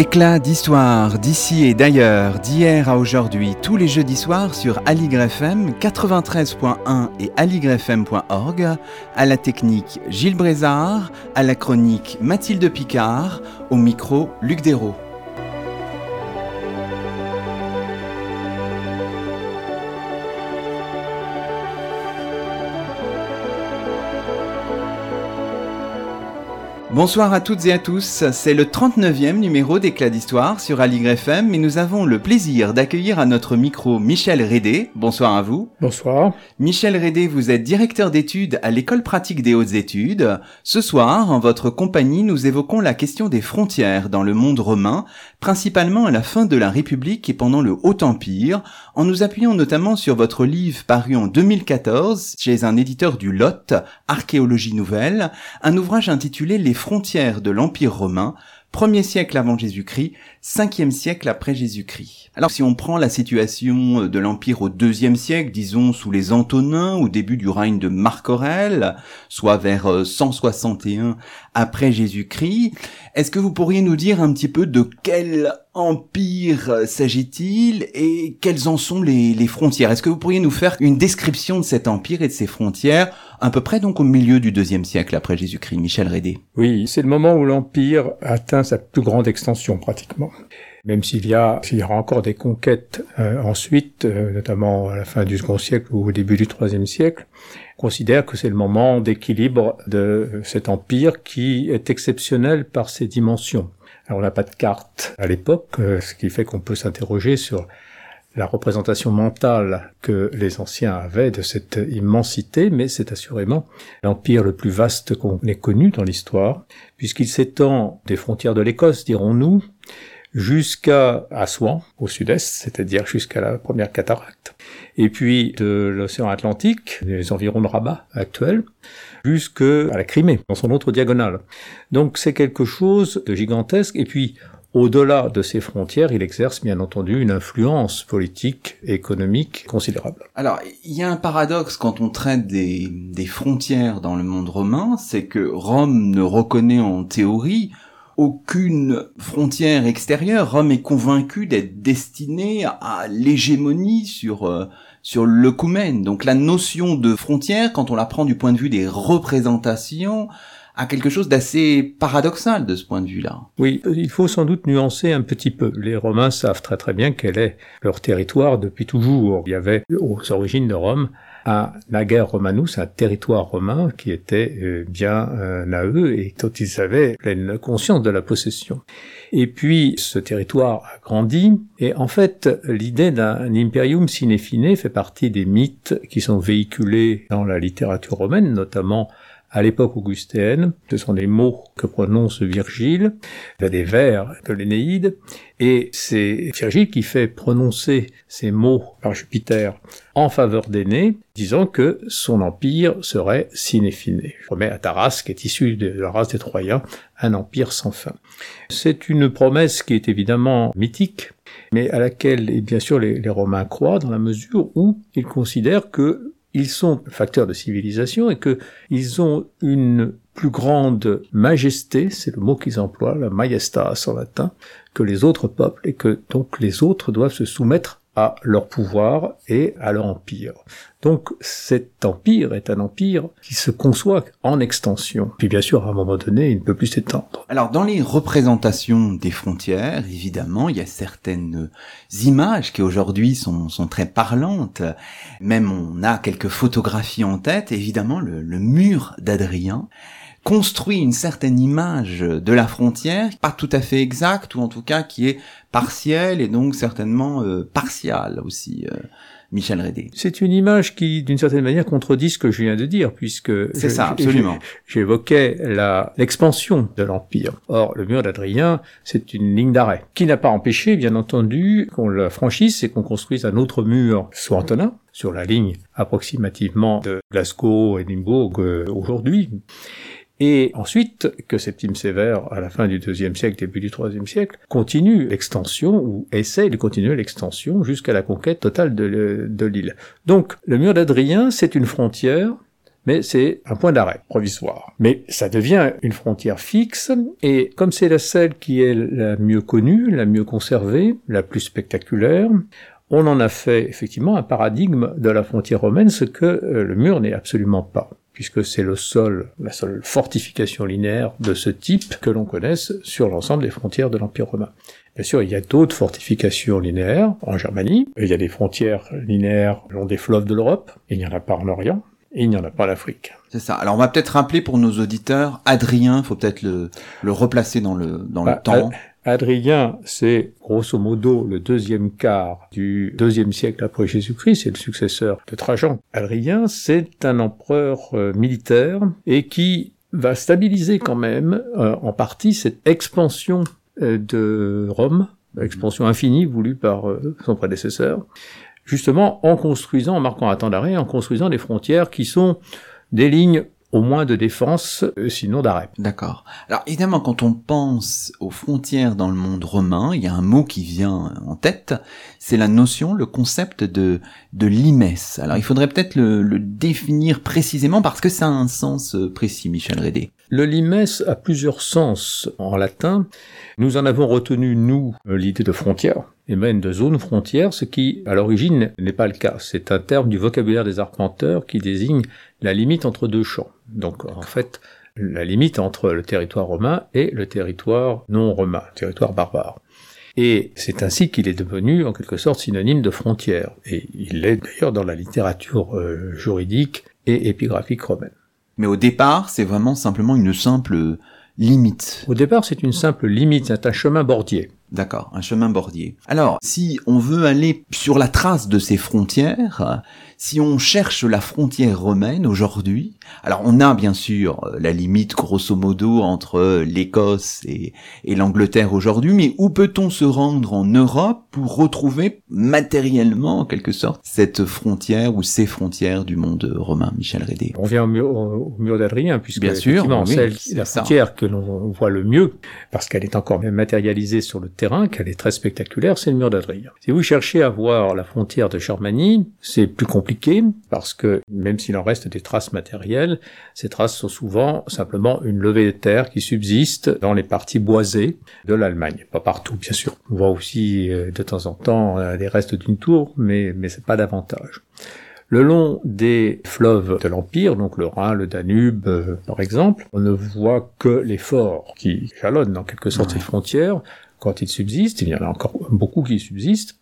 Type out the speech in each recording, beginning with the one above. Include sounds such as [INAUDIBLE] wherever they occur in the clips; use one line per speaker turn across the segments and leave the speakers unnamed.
Éclat d'histoire d'ici et d'ailleurs, d'hier à aujourd'hui, tous les jeudis soirs sur Aligre FM 93.1 et aligrefm.org, à la technique Gilles Brézard, à la chronique Mathilde Picard, au micro Luc Dérault. Bonsoir à toutes et à tous, c'est le 39e numéro d'Éclat d'Histoire sur Aligre FM et nous avons le plaisir d'accueillir à notre micro Michel Rédé. Bonsoir à vous.
Bonsoir.
Michel Rédé, vous êtes directeur d'études à l'École pratique des hautes études. Ce soir, en votre compagnie, nous évoquons la question des frontières dans le monde romain, principalement à la fin de la République et pendant le Haut Empire, en nous appuyant notamment sur votre livre paru en 2014 chez un éditeur du Lot, Archéologie nouvelle, un ouvrage intitulé Les frontières de l'Empire romain, 1er siècle avant Jésus-Christ, 5e siècle après Jésus-Christ. Alors si on prend la situation de l'Empire au 2 siècle, disons sous les Antonins, au début du règne de Marc Aurèle, soit vers 161 euh, après Jésus-Christ, est-ce que vous pourriez nous dire un petit peu de quel empire s'agit-il et quelles en sont les, frontières? Est-ce que vous pourriez nous faire une description de cet empire et de ses frontières à peu près donc au milieu du deuxième siècle après Jésus-Christ, Michel Rédé.
Oui, c'est le moment où l'Empire atteint sa plus grande extension pratiquement. Même s'il y y aura encore des conquêtes euh, ensuite, euh, notamment à la fin du second siècle ou au début du troisième siècle, on considère que c'est le moment d'équilibre de cet empire qui est exceptionnel par ses dimensions. Alors on n'a pas de carte à l'époque, euh, ce qui fait qu'on peut s'interroger sur la représentation mentale que les anciens avaient de cette immensité, mais c'est assurément l'empire le plus vaste qu'on ait connu dans l'histoire, puisqu'il s'étend des frontières de l'Écosse, dirons-nous, jusqu'à Assouan, au sud-est, c'est-à-dire jusqu'à la première cataracte, et puis de l'océan Atlantique, les environs de Rabat actuels, jusqu'à la Crimée, dans son autre diagonale. Donc c'est quelque chose de gigantesque, et puis au-delà de ces frontières, il exerce bien entendu une influence politique et économique considérable.
Alors, il y a un paradoxe quand on traite des frontières dans le monde romain, c'est que Rome ne reconnaît en théorie aucune frontière extérieure. Rome est convaincu d'être destiné à l'hégémonie sur euh, sur l'œcumène. Donc la notion de frontière, quand on la prend du point de vue des représentations, à quelque chose d'assez paradoxal de ce point de vue-là.
Oui, il faut sans doute nuancer un petit peu. Les Romains savent très très bien quel est leur territoire depuis toujours. Il y avait aux origines de Rome un Nager Romanus, un territoire romain qui était euh, bien euh, à eux et dont ils avaient pleine conscience de la possession. Et puis ce territoire a grandi et en fait l'idée d'un imperium sine fine fait partie des mythes qui sont véhiculés dans la littérature romaine, notamment à l'époque augustéenne. Ce sont des mots que prononce Virgile, des vers de l'Énéide, et c'est Virgile qui fait prononcer ces mots par Jupiter en faveur d'Énée, disant que son empire serait cinéfiné. Je remets à Taras, qui est issu de la race des Troyens, un empire sans fin. C'est une promesse qui est évidemment mythique, mais à laquelle, et bien sûr, les Romains croient dans la mesure où ils considèrent que ils sont facteurs de civilisation et qu'ils ont une plus grande majesté, c'est le mot qu'ils emploient, la majestas en latin, que les autres peuples et que donc les autres doivent se soumettre à leur pouvoir et à leur empire. Donc cet empire est un empire qui se conçoit en extension. Puis bien sûr, à un moment donné, il ne peut plus s'étendre.
Alors dans les représentations des frontières, évidemment, il y a certaines images qui aujourd'hui sont, très parlantes. Même on a quelques photographies en tête. Évidemment, le, le mur d'Adrien construit une certaine image de la frontière, pas tout à fait exacte, ou en tout cas qui est partielle et donc certainement euh, partiale aussi. Euh, Michel Rédé.
C'est une image qui, d'une certaine manière, contredit ce que je viens de dire, puisque
c'est ça, absolument.
J'évoquais la l'expansion de l'empire. Or, le mur d'Adrien, c'est une ligne d'arrêt qui n'a pas empêché, bien entendu, qu'on la franchisse et qu'on construise un autre mur sous Antonin sur la ligne approximativement de Glasgow, Edinburgh euh, aujourd'hui. Et ensuite, que Septime Sévère, à la fin du deuxième siècle, début du troisième siècle, continue l'extension, ou essaye de continuer l'extension jusqu'à la conquête totale de, l'île. Donc, le mur d'Adrien, c'est une frontière mais c'est un point d'arrêt provisoire. Mais ça devient une frontière fixe, et comme c'est la celle qui est la mieux connue, la mieux conservée, la plus spectaculaire, on en a fait effectivement un paradigme de la frontière romaine, ce que euh, le mur n'est absolument pas puisque c'est le sol, la seule fortification linéaire de ce type que l'on connaisse sur l'ensemble des frontières de l'Empire romain. Bien sûr, il y a d'autres fortifications linéaires en Germanie, il y a des frontières linéaires le long des fleuves de l'Europe, il n'y en a pas en Orient, et il n'y en a pas en Afrique.
C'est ça. Alors on va peut-être rappeler pour nos auditeurs, Adrien, faut peut-être le, le replacer dans le, dans le bah, temps.
Adrien, c'est grosso modo le deuxième quart du deuxième siècle après Jésus-Christ, c'est le successeur de Trajan. Adrien, c'est un empereur euh, militaire et qui va stabiliser quand même euh, en partie cette expansion euh, de Rome, expansion infinie voulue par son prédécesseur, justement en construisant, en marquant un temps d'arrêt, en construisant des frontières qui sont des lignes au moins de défense, euh, sinon d'arrêt.
D'accord. Alors évidemment, quand on pense aux frontières dans le monde romain, il y a un mot qui vient en tête, c'est la notion, le concept de, de limes. Alors il faudrait peut-être le, le, définir précisément parce que ça a un sens euh, précis, Michel Rédé.
Le limes a plusieurs sens en latin. Nous en avons retenu, nous, l'idée de frontière et même de zone frontière, ce qui, à l'origine, n'est pas le cas. C'est un terme du vocabulaire des arpenteurs qui désigne la limite entre deux champs. Donc, en fait, la limite entre le territoire romain et le territoire non romain, territoire barbare. Et c'est ainsi qu'il est devenu en quelque sorte synonyme de frontière. Et il l'est d'ailleurs dans la littérature euh, juridique et épigraphique romaine.
Mais au départ, c'est vraiment simplement une simple limite.
Au départ, c'est une simple limite, c'est un chemin bordier.
D'accord, un chemin bordier. Alors, si on veut aller sur la trace de ces frontières, si on cherche la frontière romaine aujourd'hui, alors on a bien sûr la limite grosso modo entre l'Écosse et, l'Angleterre aujourd'hui, mais où peut-on se rendre en Europe pour retrouver matériellement, en quelque sorte, cette frontière ou ces frontières du monde romain, Michel Rédé
On vient au mur, d'Adrien, puisque bien sûr, c'est la frontière que l'on voit le mieux, parce qu'elle est encore matérialisée sur le terrain, qu'elle est très spectaculaire, c'est le mur d'Adrien. Si vous cherchez à voir la frontière de Charmanie, c'est plus compliqué parce que même s'il en reste des traces matérielles, ces traces sont souvent simplement une levée de terre qui subsiste dans les parties boisées de l'Allemagne. Pas partout, bien sûr. On voit aussi euh, de temps en temps euh, des restes d'une tour, mais, mais c'est pas davantage. Le long des fleuves de l'Empire, donc le Rhin, le Danube, euh, par exemple, on ne voit que les forts qui jalonnent en quelque sorte ces frontières quand ils subsistent. Il y en a encore beaucoup qui subsistent.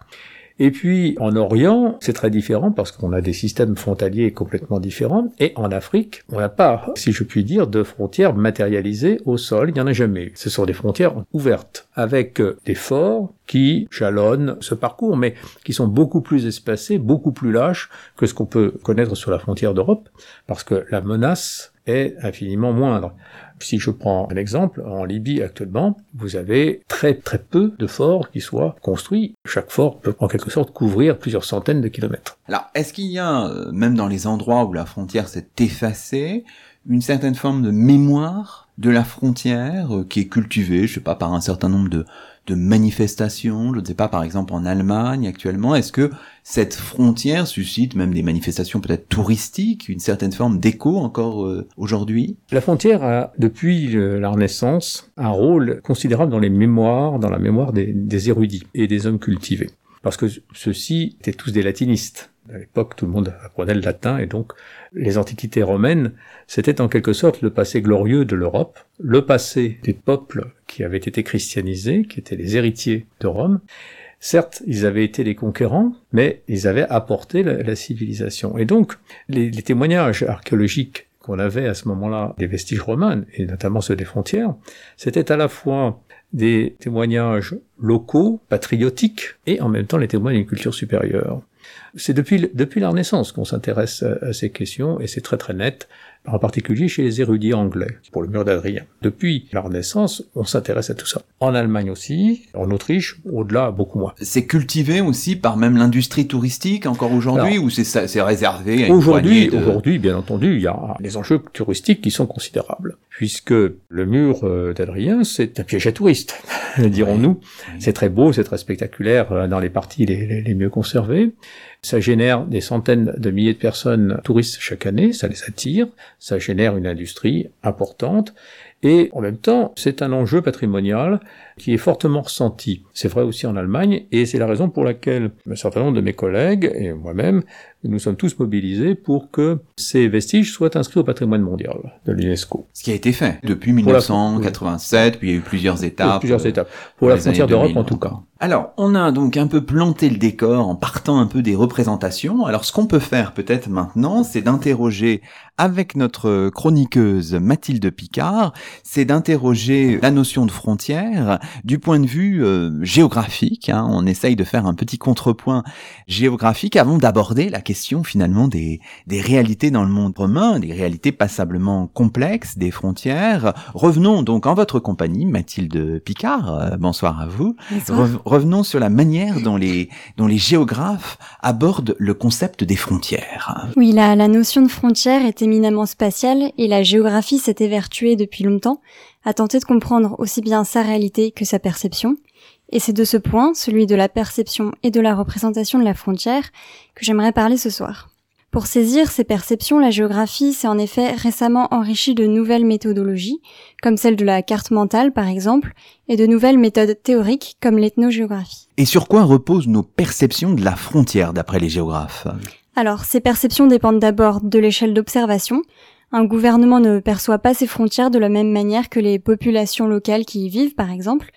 Et puis en Orient, c'est très différent parce qu'on a des systèmes frontaliers complètement différents. Et en Afrique, on n'a pas, si je puis dire, de frontières matérialisées au sol. Il n'y en a jamais. Ce sont des frontières ouvertes avec des forts qui jalonnent ce parcours, mais qui sont beaucoup plus espacés, beaucoup plus lâches que ce qu'on peut connaître sur la frontière d'Europe, parce que la menace est infiniment moindre. Si je prends un exemple, en Libye actuellement, vous avez très très peu de forts qui soient construits. Chaque fort peut en quelque sorte couvrir plusieurs centaines de kilomètres.
Alors, est-ce qu'il y a, euh, même dans les endroits où la frontière s'est effacée, une certaine forme de mémoire de la frontière euh, qui est cultivée, je sais pas, par un certain nombre de, de manifestations, je ne sais pas, par exemple en Allemagne actuellement, est-ce que cette frontière suscite même des manifestations peut-être touristiques, une certaine forme d'écho encore euh, aujourd'hui?
La frontière a, depuis la Renaissance, un rôle considérable dans les mémoires, dans la mémoire des érudits et des hommes cultivés. Parce que ceux-ci étaient tous des latinistes. À l'époque, tout le monde apprenait le latin et donc les antiquités romaines, c'était en quelque sorte le passé glorieux de l'Europe, le passé des peuples qui avaient été christianisés, qui étaient les héritiers de Rome. Certes, ils avaient été les conquérants, mais ils avaient apporté la, civilisation. Et donc, les, témoignages archéologiques qu'on avait à ce moment-là des vestiges romains, et notamment ceux des frontières, c'était à la fois des témoignages locaux, patriotiques, et en même temps les témoignages d'une culture supérieure. C'est depuis, depuis la Renaissance qu'on s'intéresse à, ces questions, et c'est très très net en particulier chez les érudits anglais, pour le mur d'Adrien. Depuis la Renaissance, on s'intéresse à tout ça. En Allemagne aussi, en Autriche, au-delà, beaucoup moins.
C'est cultivé aussi par même l'industrie touristique encore aujourd'hui, ou c'est réservé à
Aujourd'hui, aujourd'hui, bien entendu, il y a des enjeux touristiques qui sont considérables, puisque le mur euh, d'Adrien, c'est un piège à touristes, [LAUGHS] dirons-nous. C'est très beau, c'est très spectaculaire euh, dans les parties les, les mieux conservées. Ça génère des centaines de milliers de personnes touristes chaque année, ça les attire, ça génère une industrie importante, et en même temps, c'est un enjeu patrimonial qui est fortement ressenti. C'est vrai aussi en Allemagne, et c'est la raison pour laquelle un certain nombre de mes collègues et moi-même, nous sommes tous mobilisés pour que ces vestiges soient inscrits au patrimoine mondial de l'UNESCO.
Ce qui a été fait depuis 1987, puis il y a eu plusieurs étapes.
Plusieurs étapes. Pour la frontière d'Europe en tout cas.
Alors, on a donc un peu planté le décor en partant un peu des représentations. Alors, ce qu'on peut faire peut-être maintenant, c'est d'interroger avec notre chroniqueuse Mathilde Picard, c'est d'interroger la notion de frontière du point de vue euh, géographique. Hein. On essaye de faire un petit contrepoint géographique avant d'aborder la question finalement des, des réalités dans le monde romain, des réalités passablement complexes des frontières. Revenons donc en votre compagnie, Mathilde Picard. Euh, bonsoir à vous.
Bonsoir
revenons sur la manière dont les, dont les géographes abordent le concept des frontières.
Oui, la, la notion de frontière est éminemment spatiale et la géographie s'est évertuée depuis longtemps à tenter de comprendre aussi bien sa réalité que sa perception. Et c'est de ce point, celui de la perception et de la représentation de la frontière, que j'aimerais parler ce soir. Pour saisir ces perceptions, la géographie s'est en effet récemment enrichie de nouvelles méthodologies, comme celle de la carte mentale par exemple, et de nouvelles méthodes théoriques comme l'ethnogéographie.
Et sur quoi reposent nos perceptions de la frontière d'après les géographes?
Alors, ces perceptions dépendent d'abord de l'échelle d'observation. Un gouvernement ne perçoit pas ses frontières de la même manière que les populations locales qui y vivent par exemple.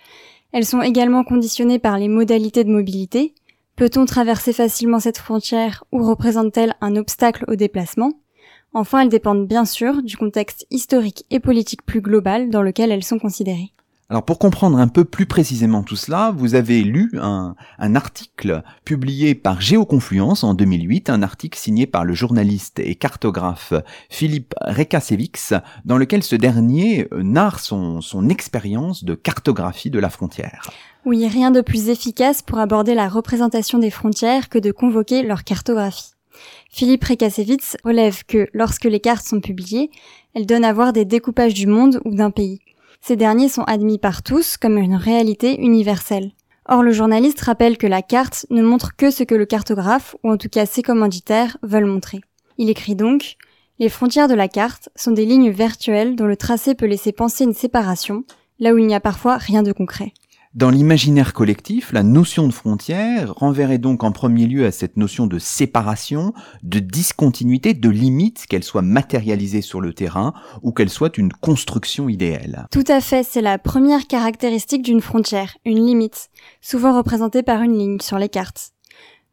Elles sont également conditionnées par les modalités de mobilité, Peut-on traverser facilement cette frontière ou représente-t-elle un obstacle au déplacement? Enfin, elles dépendent bien sûr du contexte historique et politique plus global dans lequel elles sont considérées.
Alors pour comprendre un peu plus précisément tout cela, vous avez lu un, article publié par Géoconfluence en 2008, un article signé par le journaliste et cartographe Philippe Rekasevix, dans lequel ce dernier narre son, son expérience de cartographie de la frontière.
Oui, rien de plus efficace pour aborder la représentation des frontières que de convoquer leur cartographie. Philippe Rekasevitz relève que, lorsque les cartes sont publiées, elles donnent à voir des découpages du monde ou d'un pays. Ces derniers sont admis par tous comme une réalité universelle. Or, le journaliste rappelle que la carte ne montre que ce que le cartographe, ou en tout cas ses commanditaires, veulent montrer. Il écrit donc Les frontières de la carte sont des lignes virtuelles dont le tracé peut laisser penser une séparation, là où il n'y a parfois rien de concret.
Dans l'imaginaire collectif, la notion de frontière renverrait donc en premier lieu à cette notion de séparation, de discontinuité, de limite, qu'elle soit matérialisée sur le terrain ou qu'elle soit une construction idéale.
Tout à fait, c'est la première caractéristique d'une frontière, une limite, souvent représentée par une ligne sur les cartes.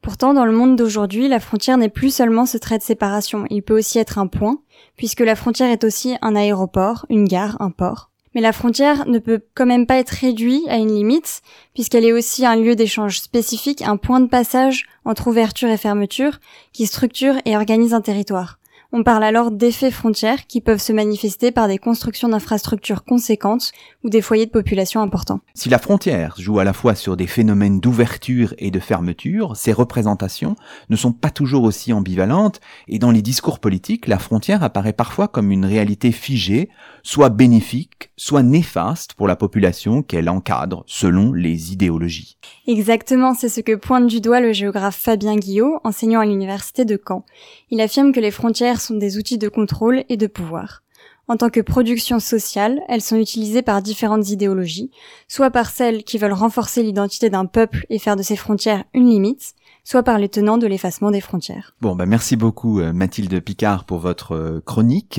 Pourtant, dans le monde d'aujourd'hui, la frontière n'est plus seulement ce trait de séparation, il peut aussi être un point, puisque la frontière est aussi un aéroport, une gare, un port. Mais la frontière ne peut quand même pas être réduite à une limite, puisqu'elle est aussi un lieu d'échange spécifique, un point de passage entre ouverture et fermeture, qui structure et organise un territoire. On parle alors d'effets frontières qui peuvent se manifester par des constructions d'infrastructures conséquentes ou des foyers de population importants.
Si la frontière joue à la fois sur des phénomènes d'ouverture et de fermeture, ces représentations ne sont pas toujours aussi ambivalentes et dans les discours politiques, la frontière apparaît parfois comme une réalité figée, soit bénéfique, soit néfaste pour la population qu'elle encadre selon les idéologies.
Exactement, c'est ce que pointe du doigt le géographe Fabien Guillot, enseignant à l'université de Caen. Il affirme que les frontières sont des outils de contrôle et de pouvoir. En tant que production sociale, elles sont utilisées par différentes idéologies, soit par celles qui veulent renforcer l'identité d'un peuple et faire de ses frontières une limite, soit par les tenants de l'effacement des frontières.
Bon, bah merci beaucoup euh, Mathilde Picard pour votre euh, chronique.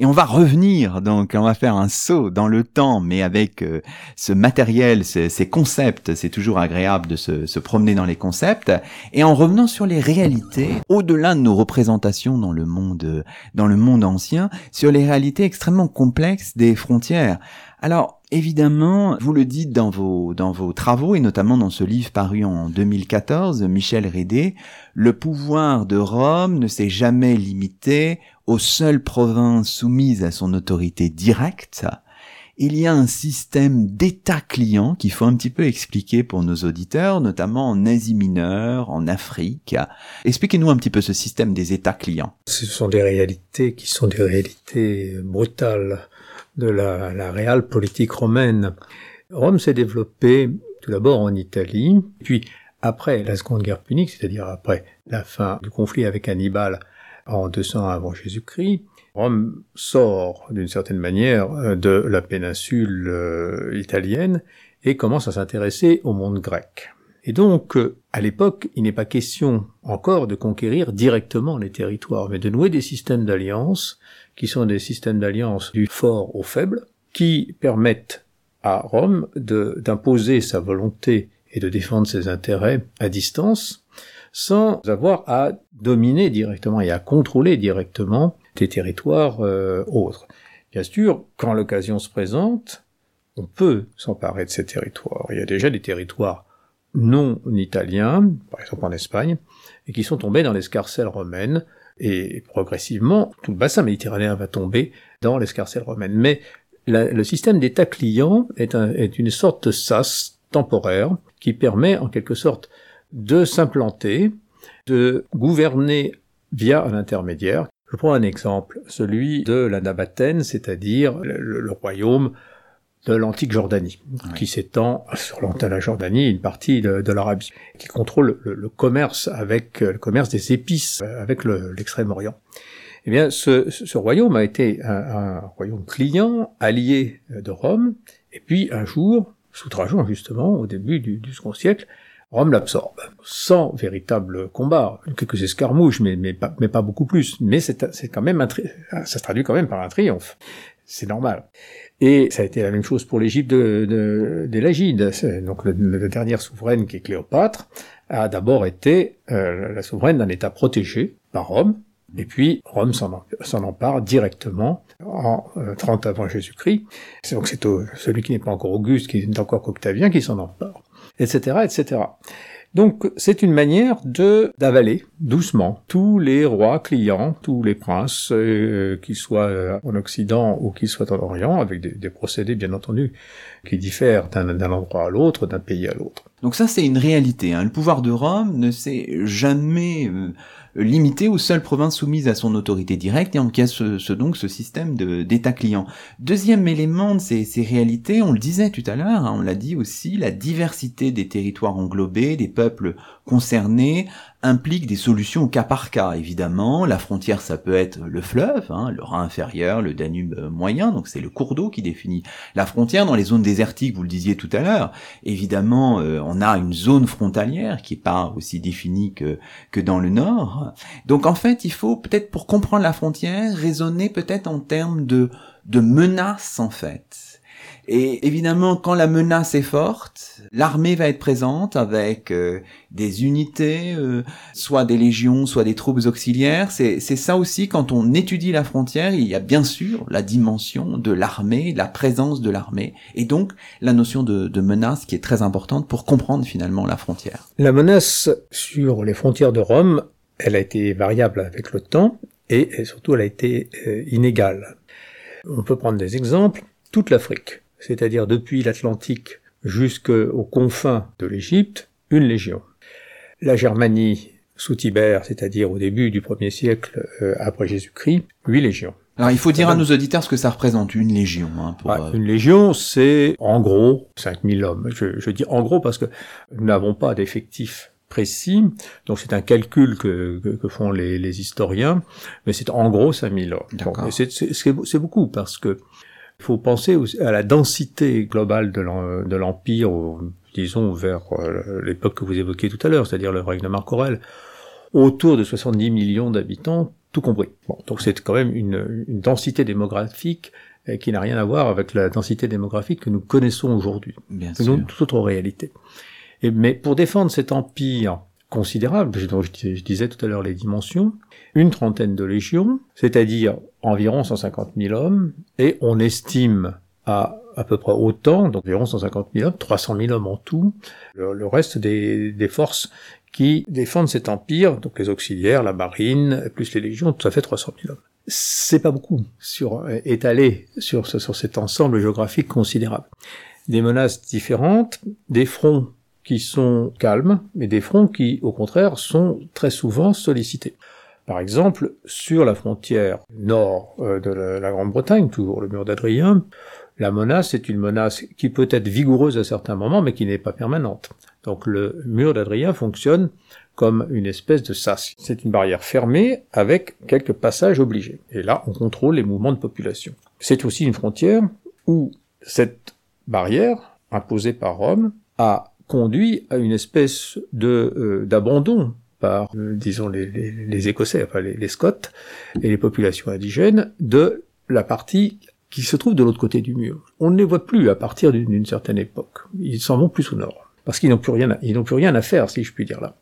Et on va revenir, donc on va faire un saut dans le temps, mais avec euh, ce matériel, ces, concepts, c'est toujours agréable de se, se, promener dans les concepts. Et en revenant sur les réalités, au-delà de nos représentations dans le monde, dans le monde ancien, sur les réalités extrêmement complexes des frontières. Alors, évidemment, vous le dites dans vos, dans vos travaux, et notamment dans ce livre paru en 2014, Michel Rédé, le pouvoir de Rome ne s'est jamais limité aux seules provinces soumises à son autorité directe. Il y a un système d'état client qu'il faut un petit peu expliquer pour nos auditeurs, notamment en Asie mineure, en Afrique. Expliquez-nous un petit peu ce système des états clients.
Ce sont des réalités qui sont des réalités brutales de la, la réelle politique romaine. Rome s'est développée tout d'abord en Italie, puis après la Seconde Guerre punique, c'est-à-dire après la fin du conflit avec Hannibal en 200 avant Jésus-Christ, Rome sort d'une certaine manière de la péninsule euh, italienne et commence à s'intéresser au monde grec. Et donc, euh, à l'époque, il n'est pas question encore de conquérir directement les territoires, mais de nouer des systèmes d'alliance, qui sont des systèmes d'alliance du fort au faible, qui permettent à Rome d'imposer sa volonté et de défendre ses intérêts à distance, sans avoir à dominer directement et à contrôler directement des territoires euh, autres. Bien sûr, quand l'occasion se présente, on peut s'emparer de ces territoires. Il y a déjà des territoires non italiens, par exemple en Espagne, et qui sont tombés dans l'escarcelle romaine, et progressivement, tout le bassin méditerranéen va tomber dans l'escarcelle romaine. Mais le système d'État client est, une sorte de sas temporaire qui permet en quelque sorte de s'implanter, de gouverner via un intermédiaire. Je prends un exemple, celui de la Nabathène, c'est-à-dire le, royaume de l'antique Jordanie, qui s'étend sur la Jordanie, une partie de, l'Arabie, qui contrôle le, commerce avec le commerce des épices avec l'extrême-orient. eh bien, ce, royaume a été un, royaume client, allié de Rome, et puis un jour, sous Trajan justement, au début du, du second siècle, Rome l'absorbe, sans véritable combat, quelques escarmouches, mais, mais, pas, mais pas beaucoup plus. Mais c'est quand même un ça se traduit quand même par un triomphe. C'est normal. Et ça a été la même chose pour l'Égypte de, de, l'Agide. Donc la dernière souveraine qui est Cléopâtre a d'abord été euh, la souveraine d'un État protégé par Rome, et puis Rome s'en empare directement en 30 euh, avant Jésus-Christ. Donc c'est celui qui n'est pas encore Auguste, qui n'est encore qu'Octavien, qui s'en empare etc., etc. Donc c'est une manière de d'avaler doucement tous les rois clients, tous les princes, euh, qu'ils soient euh, en Occident ou qu'ils soient en Orient, avec des, procédés bien entendu qui diffèrent d'un endroit à l'autre, d'un pays à l'autre.
Donc ça c'est une réalité. Hein. Le pouvoir de Rome ne s'est jamais euh, limité aux seules provinces soumises à son autorité directe et en cas ce, donc ce système d'état client. Deuxième élément de ces, ces, réalités, on le disait tout à l'heure, hein, on l'a dit aussi, la diversité des territoires englobés, des peuples concernés, implique des solutions au cas par cas, évidemment. La frontière, ça peut être le fleuve, hein, le Rhin inférieur, le Danube moyen, donc c'est le cours d'eau qui définit la frontière. Dans les zones désertiques, vous le disiez tout à l'heure, évidemment, euh, on a une zone frontalière qui est pas aussi définie que, que dans le nord. Donc en fait, il faut peut-être, pour comprendre la frontière, raisonner peut-être en termes de, de menaces, en fait et évidemment, quand la menace est forte, l'armée va être présente avec euh, des unités, euh, soit des légions, soit des troupes auxiliaires. C'est ça aussi, quand on étudie la frontière, il y a bien sûr la dimension de l'armée, la présence de l'armée, et donc la notion de, de menace qui est très importante pour comprendre finalement la frontière.
La menace sur les frontières de Rome, elle a été variable avec le temps, et, surtout elle a été euh, inégale. On peut prendre des exemples. Toute l'Afrique c'est-à-dire depuis l'Atlantique jusqu'aux confins de l'Égypte, une légion. La Germanie sous Tibère, c'est-à-dire au début du premier siècle euh, après Jésus-Christ, huit légions.
Alors il faut dire à nos auditeurs ce que ça représente, une légion. Hein,
pour, euh, Une légion, c'est en gros 5000 hommes. Je, je, dis en gros parce que nous n'avons pas d'effectifs précis, donc c'est un calcul que, que, font les, les, historiens, mais c'est en gros 5000 hommes. c'est beaucoup parce que il faut penser à la densité globale de l'Empire, disons vers euh, l'époque que vous évoquiez tout à l'heure, c'est-à-dire le règne de Marc Aurèle, autour de 70 millions d'habitants, tout compris. Bon, donc c'est quand même une, densité démographique euh, qui n'a rien à voir avec la densité démographique que nous connaissons aujourd'hui. C'est une toute autre réalité. Et, mais pour défendre cet empire considérable, dont je, je disais tout à l'heure les dimensions, une trentaine de légions, c'est-à-dire environ 150 000 hommes, et on estime à à peu près autant, donc environ 150 000 hommes, 300 000 hommes en tout, le, reste des, forces qui défendent cet empire, donc les auxiliaires, la marine, plus les légions, tout à fait 300 000 hommes. C'est pas beaucoup sur, étalé sur, sur cet ensemble géographique considérable. Des menaces différentes, des fronts qui sont calmes, mais des fronts qui, au contraire, sont très souvent sollicités. Par exemple, sur la frontière nord euh, de la Grande-Bretagne, toujours le mur d'Adrien, La menace est une menace qui peut être vigoureuse à certains moments, mais qui n'est pas permanente. Donc le mur d'Adrien fonctionne comme une espèce de sas. C'est une barrière fermée avec quelques passages obligés. Et là, on contrôle les mouvements de population. C'est aussi une frontière où cette barrière, imposée par Rome, a conduit à une espèce de euh, d'abandon par, euh, disons, les, les, Écossais, enfin les, les Scots et les populations indigènes de la partie qui se trouve de l'autre côté du mur. On ne les voit plus à partir d'une certaine époque. Ils s'en vont plus au nord. Parce qu'ils n'ont plus rien, à, ils n'ont plus rien à faire, si je puis dire là.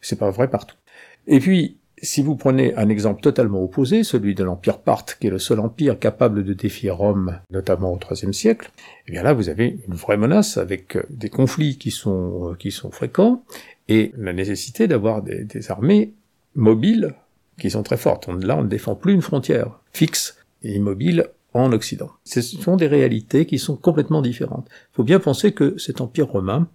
C'est pas vrai partout. Et puis, si vous prenez un exemple totalement opposé, celui de l'Empire Parthe, qui est le seul empire capable de défier Rome, notamment au IIIe siècle, eh bien là, vous avez une vraie menace avec euh, des conflits qui sont, euh, qui sont fréquents et la nécessité d'avoir des, armées mobiles qui sont très fortes. Là, on ne défend plus une frontière fixe et immobile en Occident. Ce sont des réalités qui sont complètement différentes. Il faut bien penser que cet empire romain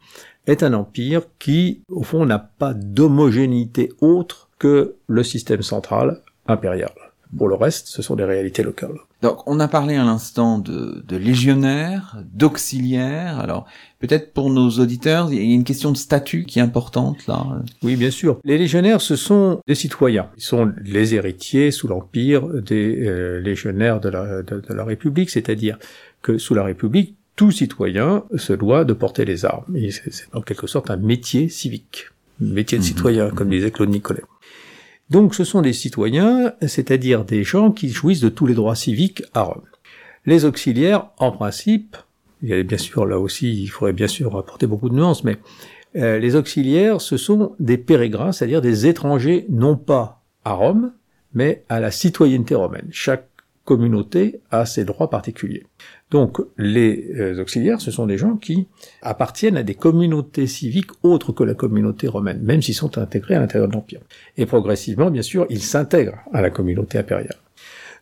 est un empire qui, au fond, n'a pas d'homogénéité autre que le système central impérial. Pour le reste, ce sont des réalités locales.
Donc, on a parlé à l'instant de, de légionnaires, d'auxiliaires. Alors, peut-être pour nos auditeurs, il y a une question de statut qui est importante là.
Oui, bien sûr. Les légionnaires, ce sont des citoyens. Ils sont les héritiers sous l'empire des euh, légionnaires de la, de la République, c'est-à-dire que sous la République, tout citoyen se doit de porter les armes. C'est en quelque sorte un métier civique, un métier de mhm. citoyen, comme disait Claude Nicolet. Donc ce sont des citoyens, c'est-à-dire des gens qui jouissent de tous les droits civiques à Rome. Les auxiliaires, en principe, il bien sûr là aussi, il faudrait bien sûr apporter beaucoup de nuances, mais euh, les auxiliaires, ce sont des pérégrins, c'est-à-dire des étrangers non pas à Rome, mais à la citoyenneté romaine. Chaque communauté a ses droits particuliers. Donc les euh, auxiliaires, ce sont des gens qui appartiennent à des communautés civiques autres que la communauté romaine, même s'ils sont intégrés à l'intérieur de l'Empire. Et progressivement, bien sûr, ils s'intègrent à la communauté impériale.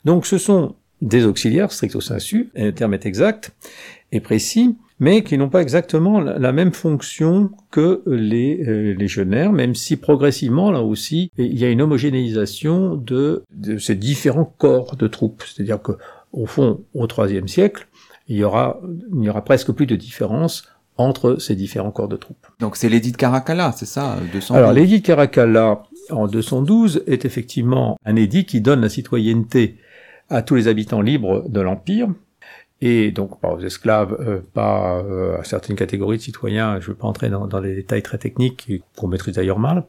Donc ce sont des auxiliaires, stricto sensu, et le terme est exact et précis, mais qui n'ont pas exactement la même fonction que les euh, légionnaires, même si progressivement, là aussi, il y a une homogénéisation de, ces différents corps de troupes. C'est-à-dire que, au fond, au IIIe siècle, il y aura, il n'y aura presque plus de différence entre ces différents corps de troupes.
Donc c'est l'édit de Caracalla, c'est ça
212. Alors l'édit de Caracalla en 212 est effectivement un édit qui donne la citoyenneté à tous les habitants libres de l'Empire, et donc pas aux esclaves, euh, pas euh, à certaines catégories de citoyens, je ne veux pas entrer dans, dans les détails très techniques qu'on maîtrise d'ailleurs mal,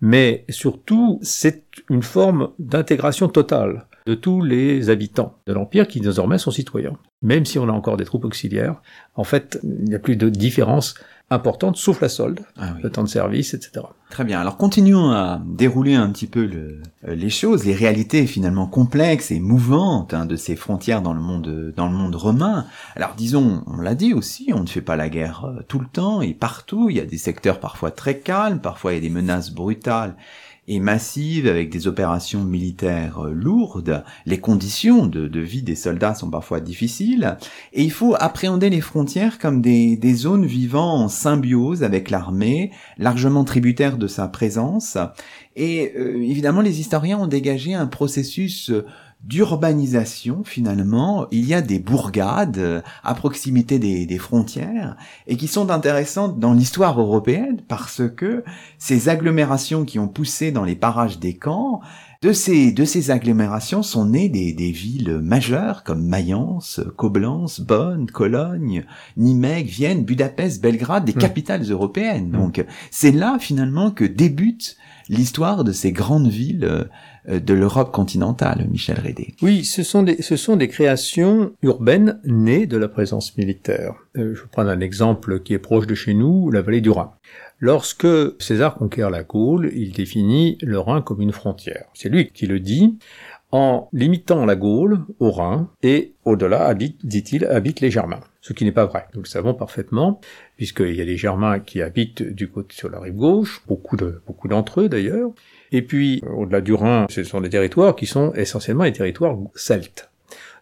mais surtout c'est une forme d'intégration totale de tous les habitants de l'Empire qui désormais sont citoyens. Même si on a encore des troupes auxiliaires, en fait, il n'y a plus de différence importante, sauf la solde, ah le temps de service, etc.
Très bien. Alors continuons à dérouler un petit peu le, euh, les choses, les réalités finalement complexes et mouvantes hein, de ces frontières dans le monde dans le monde romain. Alors disons, on l'a dit aussi, on ne fait pas la guerre euh, tout le temps et partout. Il y a des secteurs parfois très calmes, parfois il y a des menaces brutales et massive avec des opérations militaires euh, lourdes, les conditions de, vie des soldats sont parfois difficiles, et il faut appréhender les frontières comme des, zones vivant en symbiose avec l'armée, largement tributaire de sa présence, et euh, évidemment les historiens ont dégagé un processus d'urbanisation finalement, il y a des bourgades euh, à proximité des, des, frontières et qui sont intéressantes dans l'histoire européenne parce que ces agglomérations qui ont poussé dans les parages des camps, de ces, de ces agglomérations sont nées des, des villes majeures comme Mayence, Coblence, Bonn, Cologne, Nimègue, Vienne, Budapest, Belgrade, des mmh. capitales européennes. Mmh. Donc c'est là finalement que débute l'histoire de ces grandes villes euh, de l'Europe continentale, Michel Rédé.
Oui, ce sont des, ce sont des créations urbaines nées de la présence militaire. Euh, je vais prendre un exemple qui est proche de chez nous, la vallée du Rhin. Lorsque César conquiert la Gaule, il définit le Rhin comme une frontière. C'est lui qui le dit en limitant la Gaule au Rhin et au-delà, dit-il, habitent les Germains. Ce qui n'est pas vrai. Nous le savons parfaitement, puisqu'il y a des Germains qui habitent du côté sur la rive gauche, beaucoup de, beaucoup d'entre eux d'ailleurs, et puis, au-delà du Rhin, ce sont des territoires qui sont essentiellement des territoires celtes.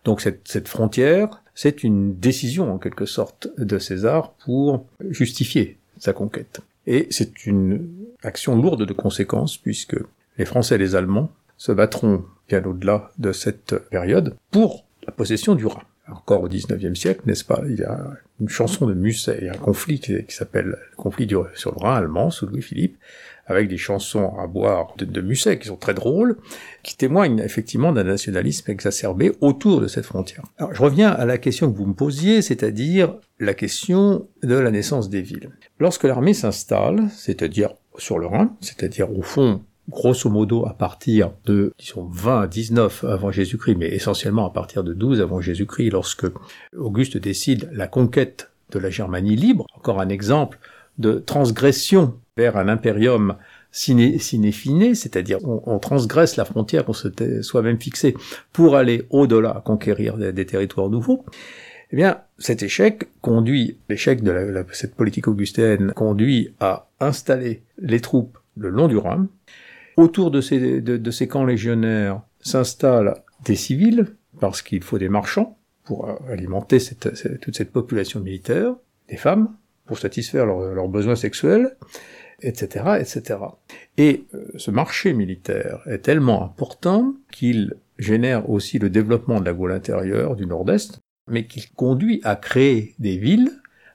Donc cette, frontière, c'est une décision en quelque sorte de César pour justifier sa conquête. Et c'est une action lourde de conséquences puisque les Français et les Allemands se battront bien au-delà de cette période pour la possession du Rhin. encore au XIXe siècle, n'est-ce pas Il y a une chanson de Musset, il y a un conflit qui, s'appelle le conflit sur le Rhin allemand sous Louis-Philippe, avec des chansons à boire de, Musset qui sont très drôles, qui témoignent effectivement d'un nationalisme exacerbé autour de cette frontière. Alors, je reviens à la question que vous me posiez, c'est-à-dire la question de la naissance des villes. Lorsque l'armée s'installe, c'est-à-dire sur le Rhin, c'est-à-dire au fond grosso modo à partir de, disons, 20 à 19 avant Jésus-Christ, mais essentiellement à partir de 12 avant Jésus-Christ, lorsque Auguste décide la conquête de la Germanie libre, encore un exemple de transgression vers un impérium ciné, cinéfiné, c'est-à-dire on, transgresse la frontière qu'on s'était soi-même fixée pour aller au-delà, conquérir des, territoires nouveaux, eh bien, cet échec conduit, l'échec de cette politique augustéenne conduit à installer les troupes le long du Rhin. Autour de ces, de, ces camps légionnaires s'installent des civils, parce qu'il faut des marchands pour alimenter toute cette population militaire, des femmes, pour satisfaire leurs besoins sexuels, etc., etc. Et euh, ce marché militaire est tellement important qu'il génère aussi le développement de la Gaule intérieure du Nord-Est, mais qu'il conduit à créer des villes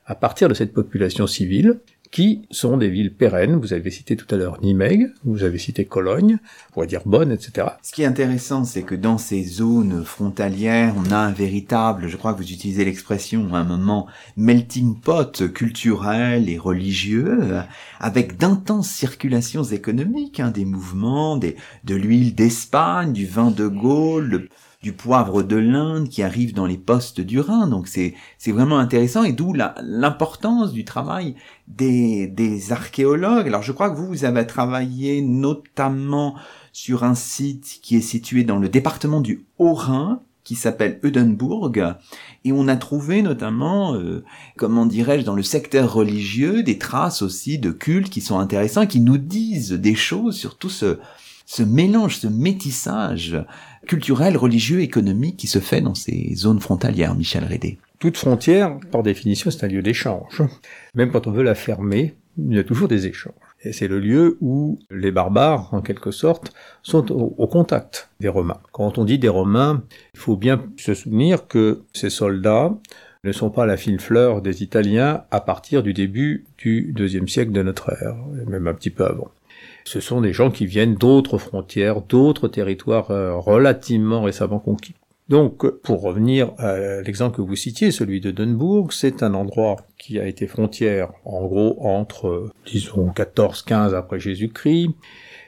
à partir de cette population civile qui sont des villes pérennes. Vous avez cité tout à l'heure Nimègue, vous avez cité Cologne, on pourrait dire Bonn, etc.
Ce qui est intéressant, c'est que dans ces zones frontalières, on a un véritable, je crois que vous utilisez l'expression à un moment, melting pot culturel et religieux, avec d'intenses circulations économiques, hein, des mouvements, de l'huile d'Espagne, du vin de Gaulle, du poivre de l'Inde qui arrive dans les postes du Rhin. Donc c'est c'est vraiment intéressant et d'où l'importance du travail des des archéologues. Alors je crois que vous vous avez travaillé notamment sur un site qui est situé dans le département du Haut-Rhin qui s'appelle Eudenburg et on a trouvé notamment euh, comment dirais-je dans le secteur religieux des traces aussi de cultes qui sont intéressants qui nous disent des choses sur tout ce ce mélange, ce métissage culturel, religieux, économique qui se fait dans ces zones frontalières, Michel Rédé.
Toute frontière, par définition, c'est un lieu d'échange. Même quand on veut la fermer, il y a toujours des échanges. Et c'est le lieu où les barbares, en quelque sorte, sont au, contact des Romains. Quand on dit des Romains, il faut bien se souvenir que ces soldats ne sont pas la fine fleur des Italiens à partir du début du deuxième siècle de notre ère, même un petit peu avant ce sont des gens qui viennent d'autres frontières, d'autres territoires euh, relativement récemment conquis. Donc, pour revenir à l'exemple que vous citiez, celui de Dunbourg, c'est un endroit qui a été frontière, en gros, entre, disons, 14-15 après Jésus-Christ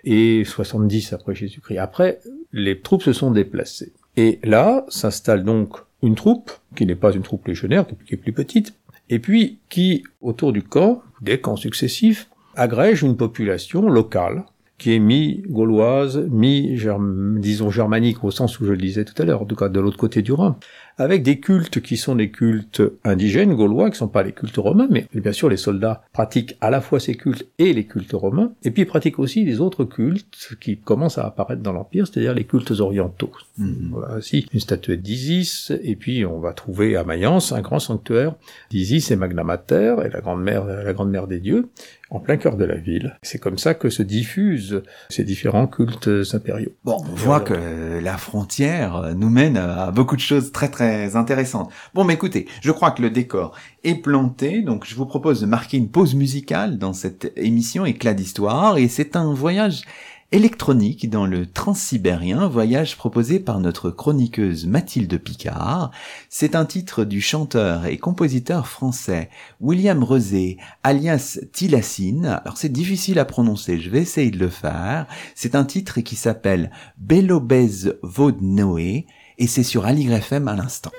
et 70 après Jésus-Christ. Après, les troupes se sont déplacées. Et là, s'installe donc une troupe, qui n'est pas une troupe légionnaire, qui est plus petite, et puis qui, autour du camp, des camps successifs, agrège une population locale qui est mi-gauloise, mi-disons germanique au sens où je le disais tout à l'heure, en tout cas de l'autre côté du Rhin avec des cultes qui sont des cultes indigènes gaulois, qui sont pas les cultes romains, mais bien sûr les soldats pratiquent à la fois ces cultes et les cultes romains, et puis ils pratiquent aussi les autres cultes qui commencent à apparaître dans l'Empire, c'est-à-dire les cultes orientaux. Mhm. Voilà aussi une statuette d'Isis, et puis on va trouver à Mayence un grand sanctuaire d'Isis et Magna Mater, et la grande mère, la grande mère des dieux, en plein cœur de la ville. C'est comme ça que se diffusent ces différents cultes impériaux.
Bon, on voit que la frontière nous mène à beaucoup de choses très très intéressante. Bon, mais écoutez, je crois que le décor est planté, donc je vous propose de marquer une pause musicale dans cette émission Éclat d'Histoire, et c'est un voyage électronique dans le transsibérien, voyage proposé par notre chroniqueuse Mathilde Picard. C'est un titre du chanteur et compositeur français William Rosé, alias Tilassine. Alors c'est difficile à prononcer, je vais essayer de le faire. C'est un titre qui s'appelle Bélobèze Vaudenoé et c'est sur Aligre FM à l'instant.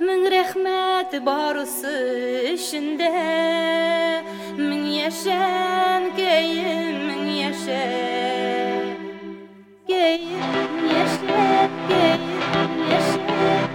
мың рахмет барысы ішінде мың яшан кейін мың яша кейін яша кейін яша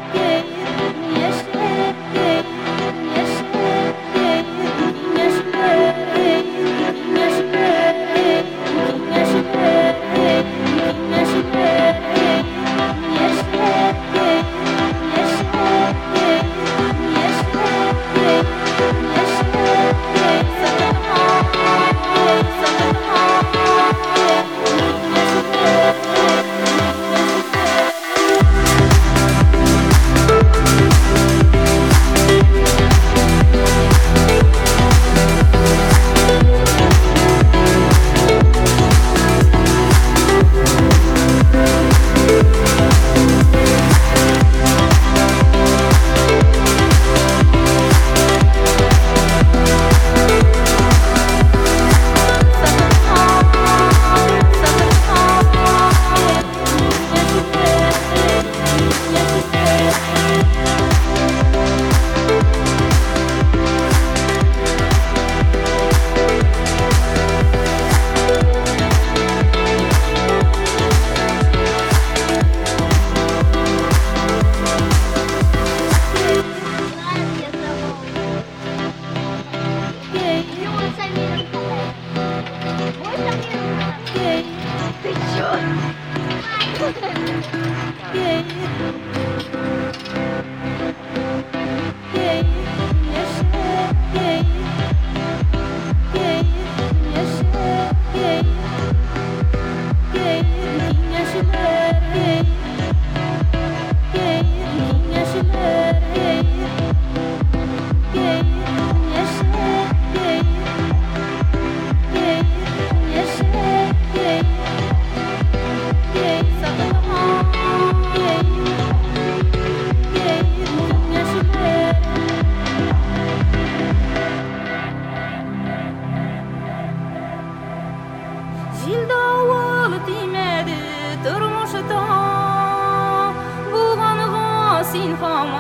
心房。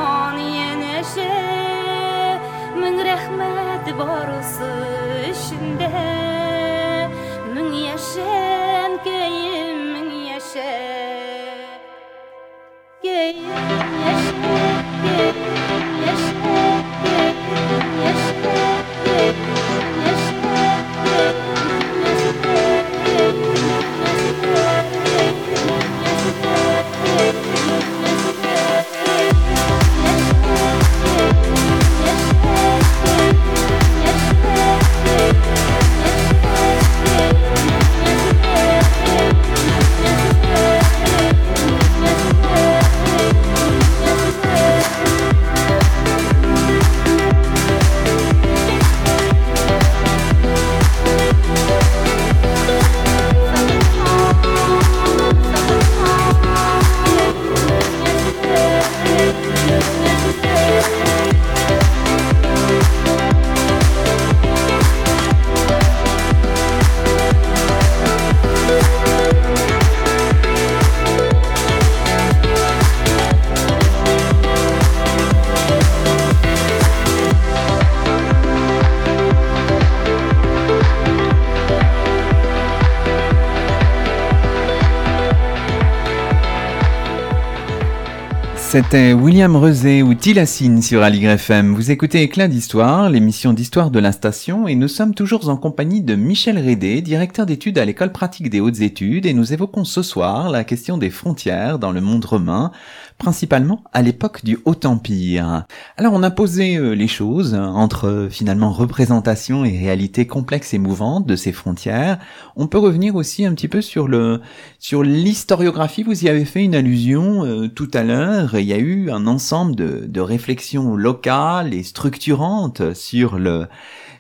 C'était William Rezé ou Tilassine sur Aligre FM. Vous écoutez Éclat d'Histoire, l'émission d'histoire de la station, et nous sommes toujours en compagnie de Michel Rédé, directeur d'études à l'École pratique des hautes études, et nous évoquons ce soir la question des frontières dans le monde romain, principalement à l'époque du Haut Empire. Alors on a posé euh, les choses entre euh, finalement représentation et réalité complexe et mouvante de ces frontières. On peut revenir aussi un petit peu sur le sur l'historiographie. Vous y avez fait une allusion euh, tout à l'heure. Il y a eu un ensemble de, de réflexions locales et structurantes sur le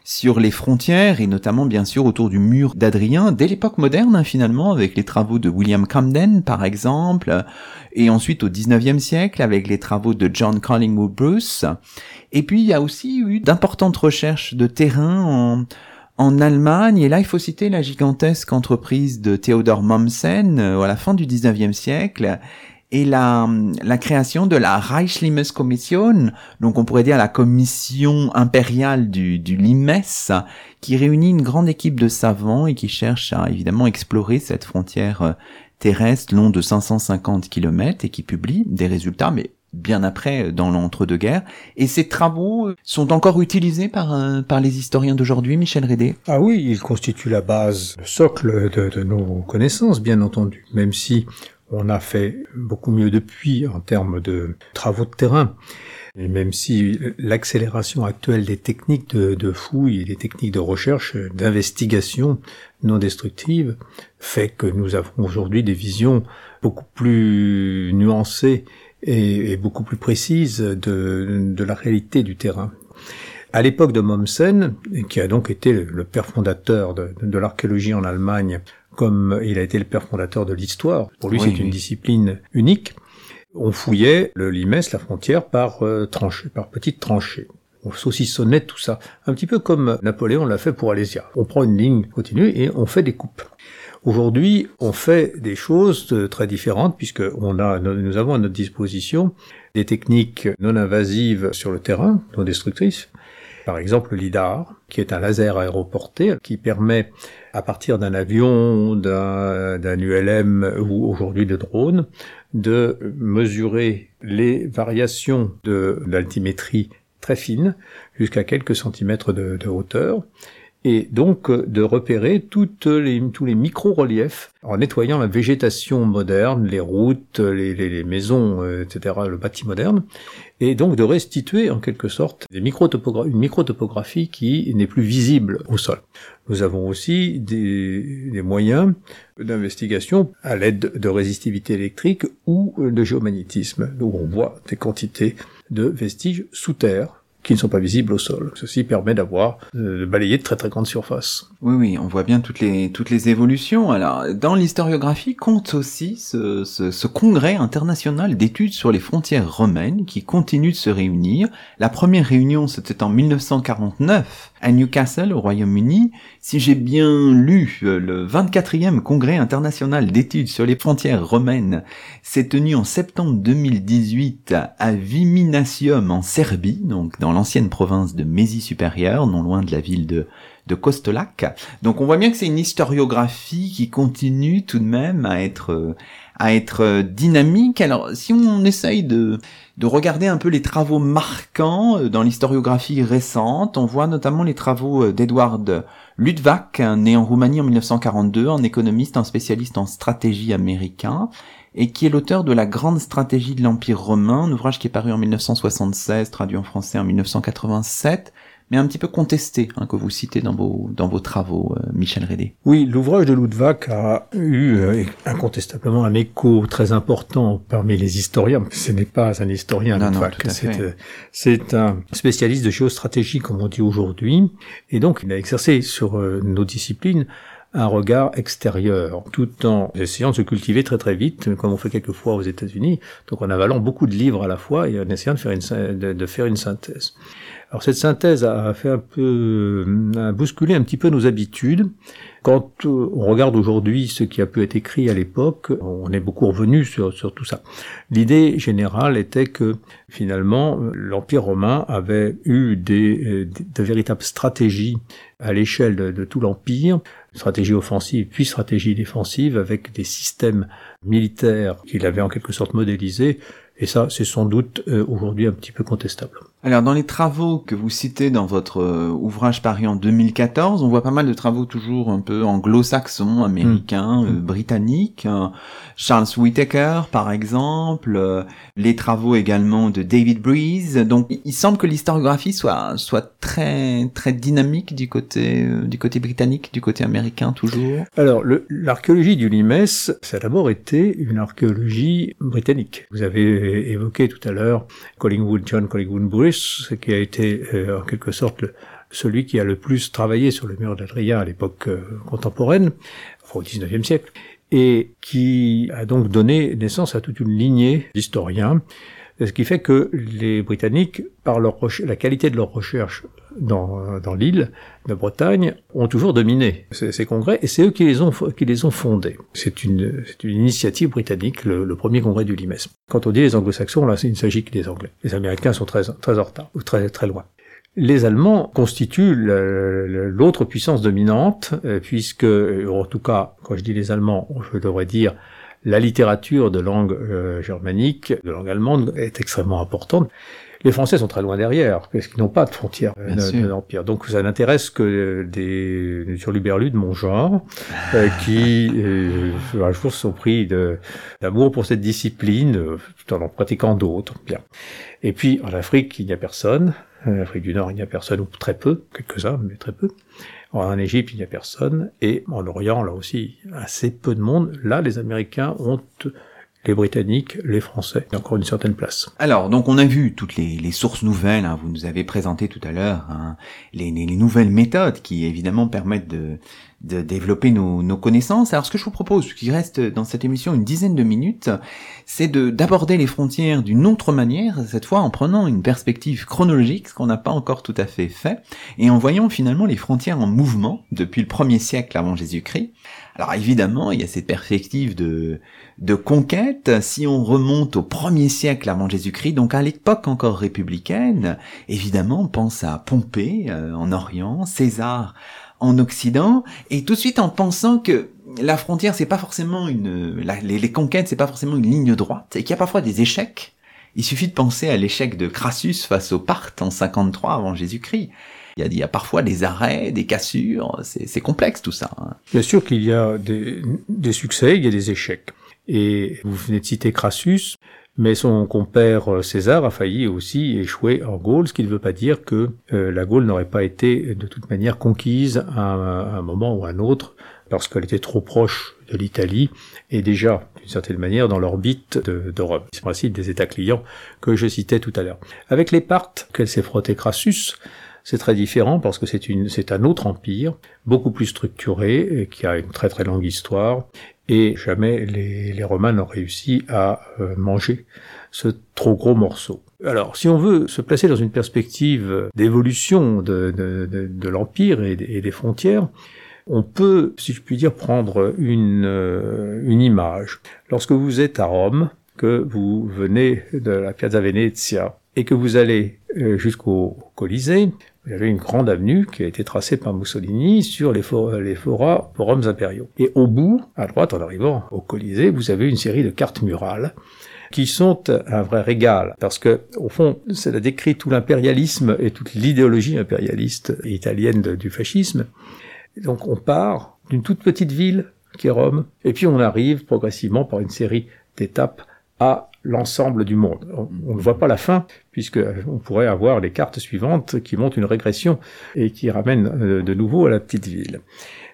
sur les frontières et notamment bien sûr autour du mur d'Adrien dès l'époque moderne hein, finalement avec les travaux de William Camden par exemple et ensuite au 19e siècle avec les travaux de John Collingwood Bruce. Et puis il y a aussi eu d'importantes recherches de terrain en en Allemagne, et là il faut citer la gigantesque entreprise de Theodor Mommsen euh, à la fin du 19e siècle, et la, la création de la Reichslimeskommission, donc on pourrait dire la commission impériale du, du Limes, qui réunit une grande équipe de savants et qui cherche à évidemment explorer cette frontière euh, terrestre long de 550 km et qui publie des résultats, mais bien après dans l'entre-deux-guerres. Et ces travaux sont encore utilisés par, euh, par les historiens d'aujourd'hui, Michel Rédé
Ah oui, ils constituent la base, le socle de, de nos connaissances, bien entendu, même si on a fait beaucoup mieux depuis en termes de travaux de terrain. Et même si l'accélération actuelle des techniques de, de, fouille et des techniques de recherche, d'investigation non destructive, fait que nous avons aujourd'hui des visions beaucoup plus nuancées et, beaucoup plus précises de, la réalité du terrain. À l'époque de Mommsen, qui a donc été le père fondateur de, de l'archéologie en Allemagne comme il a été le père fondateur de l'histoire. Pour lui,
Oui,
c'est une discipline unique. On fouillait le limès, la frontière, par euh, tranchées, par petites tranchées. On saucissonnait tout ça. Un petit peu comme Napoléon l'a fait pour Alésia. On prend une ligne continue et on fait des coupes. Aujourd'hui, on fait des choses euh, très différentes puisque on a, nous avons à notre disposition des techniques non invasives sur le terrain, non destructrices. Par exemple, le LIDAR, qui est un laser aéroporté qui permet, à partir d'un avion, d'un ULM ou aujourd'hui de drone, de mesurer les variations de l'altimétrie très fines, jusqu'à quelques centimètres de, hauteur, et donc euh, de repérer tous les micro-reliefs en nettoyant la végétation moderne, les routes, les, les- les maisons, euh, etc., le bâti moderne, et donc de restituer en quelque sorte une microtopographie qui n'est plus visible au sol. Nous avons aussi des, des moyens d'investigation à l'aide de résistivité électrique ou de géomagnétisme, où on voit des quantités de vestiges sous terre qui ne sont pas visibles au sol. Ceci permet d'avoir euh, de balayer de très très grandes surfaces.
Oui, oui, on voit bien toutes les, toutes les évolutions. Alors, dans l'historiographie, compte aussi ce, ce, ce congrès international d'études sur les frontières romaines qui continue de se réunir. La première réunion, c'était en 1949 à Newcastle, au Royaume-Uni. Si j'ai bien lu, euh, le 24e congrès international d'études sur les frontières romaines s'est tenu en septembre 2018 à Viminacium en Serbie, donc dans l'ancienne province de Mésie supérieure, non loin de la ville de de Kostolac. Donc on voit bien que c'est une historiographie qui continue tout de même à être euh, à être euh, dynamique. Alors si on essaye de de regarder un peu les travaux marquants euh, dans l'historiographie récente, on voit notamment les travaux d'Edward Ludwak, né en Roumanie en 1942, un économiste, un spécialiste en stratégie américain, et qui est l'auteur de La Grande Stratégie de l'Empire romain, un ouvrage qui est paru en 1976, traduit en français en 1987, mais un petit peu contesté, hein, que vous citez dans vos, dans vos travaux, euh, Michel Rédé.
Oui, l'ouvrage de Ludwig a eu euh, incontestablement un écho très important parmi les historiens. Ce n'est pas un historien,
Non,
Ludwig. C'est, euh, c'est un spécialiste de géostratégie, comme on dit aujourd'hui. Et donc, il a exercé sur nos disciplines un regard extérieur, tout en essayant de se cultiver très très vite, comme on fait quelquefois aux États-Unis, donc en avalant beaucoup de livres à la fois et en essayant de faire une, de, faire une synthèse. Alors cette synthèse a fait un peu, a bousculé un petit peu nos habitudes. Quand euh, on regarde aujourd'hui ce qui a pu être écrit à l'époque, on est beaucoup revenu sur, sur tout ça. L'idée générale était que finalement l'Empire romain avait eu des, euh, de véritables stratégies à l'échelle de tout l'Empire, stratégie offensive puis stratégie défensive avec des systèmes militaires qu'il avait en quelque sorte modélisés. Et ça, c'est sans doute euh, aujourd'hui un petit peu contestable.
Alors dans les travaux que vous citez dans votre euh, ouvrage paru en 2014, on voit pas mal de travaux toujours un peu anglo-saxons, américains,
Mm.
euh, britanniques. Euh, Charles Whittaker par exemple, euh, les travaux également de David Breeze. Donc il semble que l'historiographie soit soit très très dynamique du côté euh, du côté britannique, du côté américain toujours.
Alors, l'archéologie du Limes, ça a d'abord été une archéologie britannique. Vous avez évoqué tout à l'heure Collingwood, John Collingwood Bruce, qui a été euh, en quelque sorte celui qui a le plus travaillé sur le mur d'Adrien à l'époque euh, contemporaine, enfin au XIXe siècle, et qui a donc donné naissance à toute une lignée d'historiens, ce qui fait que les Britanniques, par la qualité de leur recherche dans, dans l'île de Bretagne, ont toujours dominé ces, ces congrès, et c'est eux qui les ont, qui les ont fondés. C'est une, une initiative britannique, le, le premier congrès du Limes. Quand on dit les anglo-saxons, là, il ne s'agit que des anglais. Les américains sont très, très en retard, ou très, très loin. Les Allemands constituent l'autre puissance dominante, euh, puisque, euh, en tout cas, quand je dis les Allemands, je devrais dire la littérature de langue euh, germanique, de langue allemande, est extrêmement importante. Les Français sont très loin derrière, parce qu'ils n'ont pas de frontières euh, de, l'Empire. Donc ça n'intéresse que des sur l'Uberlu de mon genre, euh, qui euh, un jour se sont pris d'amour pour cette discipline, euh, tout en en pratiquant d'autres. Bien. Et puis en Afrique, il n'y a personne. En Afrique du Nord, il n'y a personne, ou très peu, quelques-uns, mais très peu. En Égypte, il n'y a personne. Et en Orient, là aussi, assez peu de monde. Là, les Américains ont les Britanniques, les Français, et encore une certaine place.
Alors, donc on a vu toutes les, sources nouvelles, hein, vous nous avez présenté tout à l'heure, hein, les, les- les nouvelles méthodes qui évidemment permettent de, développer nos, nos connaissances. Alors ce que je vous propose, qui reste dans cette émission une dizaine de minutes, c'est de d'aborder les frontières d'une autre manière, cette fois en prenant une perspective chronologique, ce qu'on n'a pas encore tout à fait fait, et en voyant finalement les frontières en mouvement depuis le premier siècle avant Jésus-Christ. Alors évidemment, il y a cette perspective de, de conquête. Si on remonte au premier siècle avant Jésus-Christ, donc à l'époque encore républicaine, évidemment, on pense à Pompée euh, en Orient, César en Occident, et tout de suite en pensant que la frontière, c'est pas forcément une, les conquêtes, c'est pas forcément une ligne droite, et qu'il y a parfois des échecs. Il suffit de penser à l'échec de Crassus face aux Parthes en 53 avant Jésus-Christ. Il y, a, parfois des arrêts, des cassures, c'est complexe tout ça. hein.
Bien sûr qu'il y a des, succès, il y a des échecs. Et vous venez de citer Crassus, mais son compère euh, César a failli aussi échouer en Gaule, ce qui ne veut pas dire que euh, la Gaule n'aurait pas été de toute manière conquise à un, à un moment ou à un autre, lorsqu'elle était trop proche de l'Italie, et déjà d'une certaine manière dans l'orbite de, Rome. C'est le principe des États clients que je citais tout à l'heure. Avec les Parthes, qu'elle s'est frottée Crassus, c'est très différent parce que c'est une, c'est un autre empire, beaucoup plus structuré, qui a une très très longue histoire, et jamais les, Romains n'ont réussi à euh, manger ce trop gros morceau. Alors, si on veut se placer dans une perspective d'évolution de, de, l'empire et des frontières, on peut, si je puis dire, prendre une, euh, une image. Lorsque vous êtes à Rome, que vous venez de la Piazza Venezia et que vous allez euh, jusqu'au Colisée, vous avez une grande avenue qui a été tracée par Mussolini sur les, for les forats forums impériaux. Et au bout, à droite, en arrivant au Colisée, vous avez une série de cartes murales qui sont un vrai régal, parce que au fond, cela décrit tout l'impérialisme et toute l'idéologie impérialiste italienne du fascisme. Donc on part d'une toute petite ville qui est Rome, et puis on arrive progressivement par une série d'étapes à l'ensemble du monde. On, ne voit pas la fin, puisque on pourrait avoir les cartes suivantes qui montrent une régression et qui ramènent euh, de nouveau à la petite ville.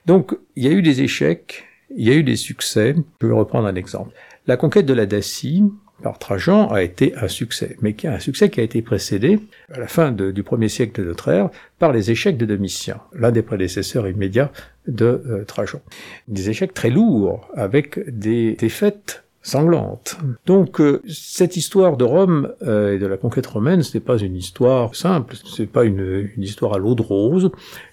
Donc il y a eu des échecs, il y a eu des succès. Je vais reprendre un exemple. La conquête de la Dacie par Trajan a été un succès, mais qui a un succès qui a été précédé, à la fin du premier siècle de notre ère, par les échecs de Domitien, l'un des prédécesseurs immédiats de euh, Trajan. Des échecs très lourds, avec des défaites sanglantes. Donc euh, cette histoire de Rome euh, et de la conquête romaine, ce n'est pas une histoire simple, c'est pas une, une histoire à l'eau de rose.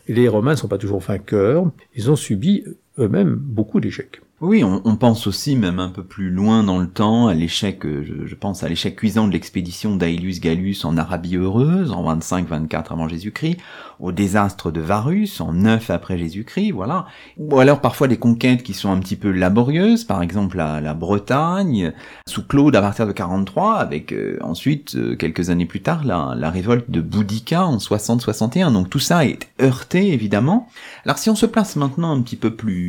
Les Romains ne sont pas toujours vainqueurs, ils ont subi eux-mêmes beaucoup d'échecs.
Oui, on, on, pense aussi même un peu plus loin dans le temps à l'échec, euh, je, je, pense à l'échec cuisant de l'expédition d'Aelius Gallus en Arabie heureuse en 25-24 avant Jésus-Christ, au désastre de Varus en 9 après Jésus-Christ, voilà. Ou alors parfois des conquêtes qui sont un petit peu laborieuses, par exemple la, la Bretagne, sous Claude à partir de 43, avec euh, ensuite, euh, quelques années plus tard, la, la révolte de Boudica en 60-61. Donc tout ça est heurté, évidemment. Alors si on se place maintenant un petit peu plus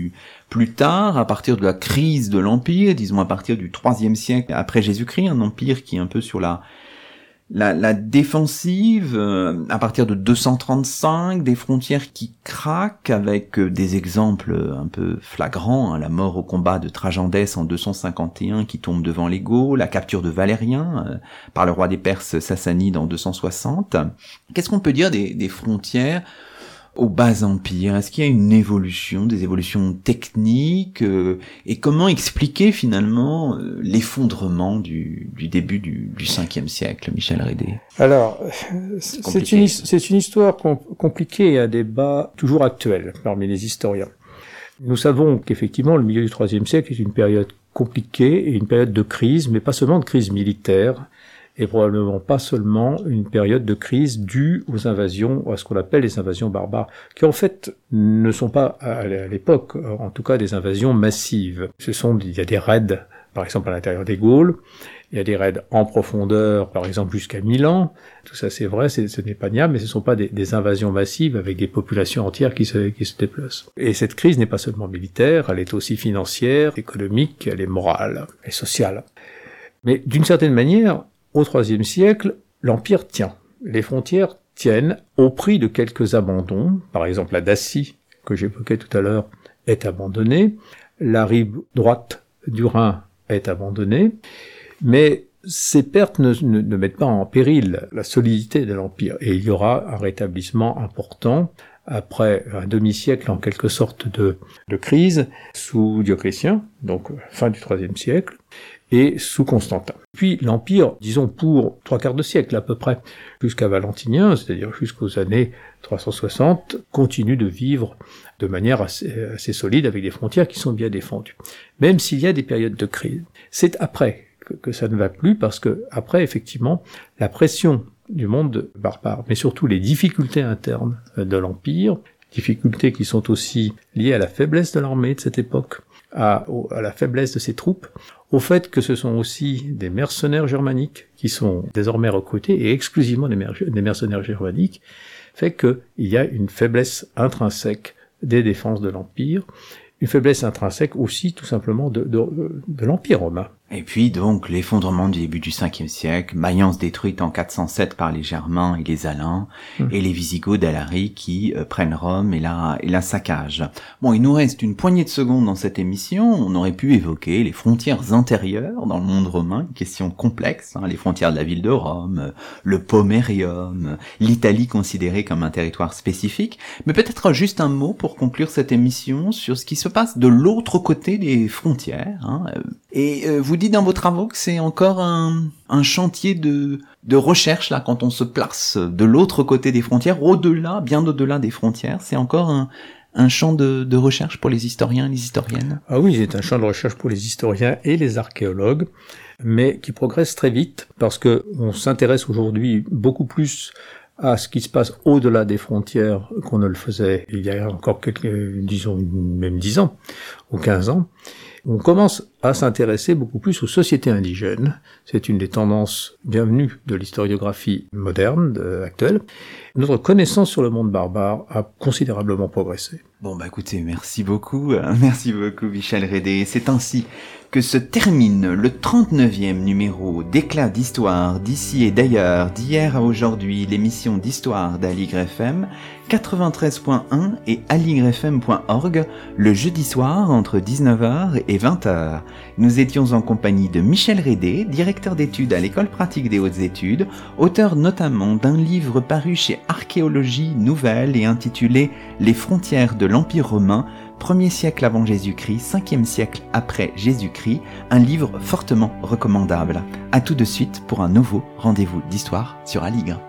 plus tard, à partir de la crise de l'Empire, disons à partir du troisième siècle après Jésus-Christ, un empire qui est un peu sur la, la, défensive, euh, à partir de 235, des frontières qui craquent avec euh, des exemples un peu flagrants, hein, la mort au combat de Trajandès en 251 qui tombe devant les la capture de Valérien euh, par le roi des Perses Sassanides en 260. Qu'est-ce qu'on peut dire des frontières au bas empire? Est-ce qu'il y a une évolution, des évolutions techniques euh, Et comment expliquer finalement euh, l'effondrement du, du, début du, du 5e siècle, Michel Rédé
Alors, c'est une, une, histoire compliquée et un débat toujours actuel parmi les historiens. Nous savons qu'effectivement, le milieu du IIIe siècle est une période compliquée et une période de crise, mais pas seulement de crise militaire, et probablement pas seulement une période de crise due aux invasions, à ce qu'on appelle les invasions barbares, qui en fait ne sont pas à l'époque, en tout cas des invasions massives. Ce sont, il y a des raids, par exemple à l'intérieur des Gaules, il y a des raids en profondeur, par exemple jusqu'à Milan. Tout ça, c'est vrai, ce n'est pas niable, mais ce ne sont pas des, invasions massives avec des populations entières qui se, qui se déplacent. Et cette crise n'est pas seulement militaire, elle est aussi financière, économique, elle est morale et sociale. Mais d'une certaine manière, au IIIe siècle, l'Empire tient. Les frontières tiennent au prix de quelques abandons. Par exemple, la Dacie, que j'évoquais tout à l'heure, est abandonnée. La rive droite du Rhin est abandonnée. Mais ces pertes ne, mettent pas en péril la solidité de l'Empire. Et il y aura un rétablissement important après un demi-siècle en quelque sorte de, de crise sous Dioclétien, donc fin du IIIe siècle et sous Constantin. Puis l'Empire, disons pour trois quarts de siècle à peu près, jusqu'à Valentinien, c'est-à-dire jusqu'aux années 360, continue de vivre de manière assez, solide avec des frontières qui sont bien défendues. Même s'il y a des périodes de crise. C'est après que, ça ne va plus parce que après, effectivement, la pression du monde barbare, mais surtout les difficultés internes de l'Empire, difficultés qui sont aussi liées à la faiblesse de l'armée de cette époque, à, la faiblesse de ses troupes, au fait que ce sont aussi des mercenaires germaniques qui sont désormais recrutés et exclusivement des, mer des mercenaires germaniques, fait qu'il y a une faiblesse intrinsèque des défenses de l'Empire, une faiblesse intrinsèque aussi tout simplement de l'Empire romain.
Et puis donc l'effondrement du début du 5e siècle, Mayence détruite en 407 par les Germains et les Alains,
Hmm.
et les Visigoths d'Alary qui euh, prennent Rome et la, et la saccagent. Bon, il nous reste une poignée de secondes dans cette émission, on aurait pu évoquer les frontières intérieures dans le monde romain, une question complexe, hein, les frontières de la ville de Rome, le Pomerium, l'Italie considérée comme un territoire spécifique, mais peut-être juste un mot pour conclure cette émission sur ce qui se passe de l'autre côté des frontières. hein, et euh, vous dites dans vos travaux que c'est encore un, chantier de, recherche là quand on se place de l'autre côté des frontières, au-delà, bien au-delà des frontières. C'est encore un, champ de, de recherche pour les historiens et les historiennes.
Ah oui, c'est un champ de recherche pour les historiens et les archéologues, mais qui progresse très vite parce que on s'intéresse aujourd'hui beaucoup plus à ce qui se passe au-delà des frontières qu'on ne le faisait il y a encore quelques, disons, même 10 ans ou 15 ans. On commence à s'intéresser beaucoup plus aux sociétés indigènes. C'est une des tendances bienvenues de l'historiographie moderne, actuelle. Notre connaissance sur le monde barbare a considérablement progressé.
Bon bah écoutez, merci beaucoup, [LAUGHS] merci beaucoup Michel Rédé. C'est ainsi que se termine le 39e numéro d'éclat d'histoire d'ici et d'ailleurs, d'hier à aujourd'hui, l'émission d'histoire d'Aligre FM 93.1 et aligrefm.org le jeudi soir entre 19h et 20h. Nous étions en compagnie de Michel Rédé, directeur d'études à l'école pratique des hautes études, auteur notamment d'un livre paru chez Archéologie Nouvelle et intitulé Les frontières de l'Empire romain, 1er siècle avant Jésus-Christ, 5e siècle après Jésus-Christ, un livre fortement recommandable. À tout de suite pour un nouveau rendez-vous d'histoire sur Aligre.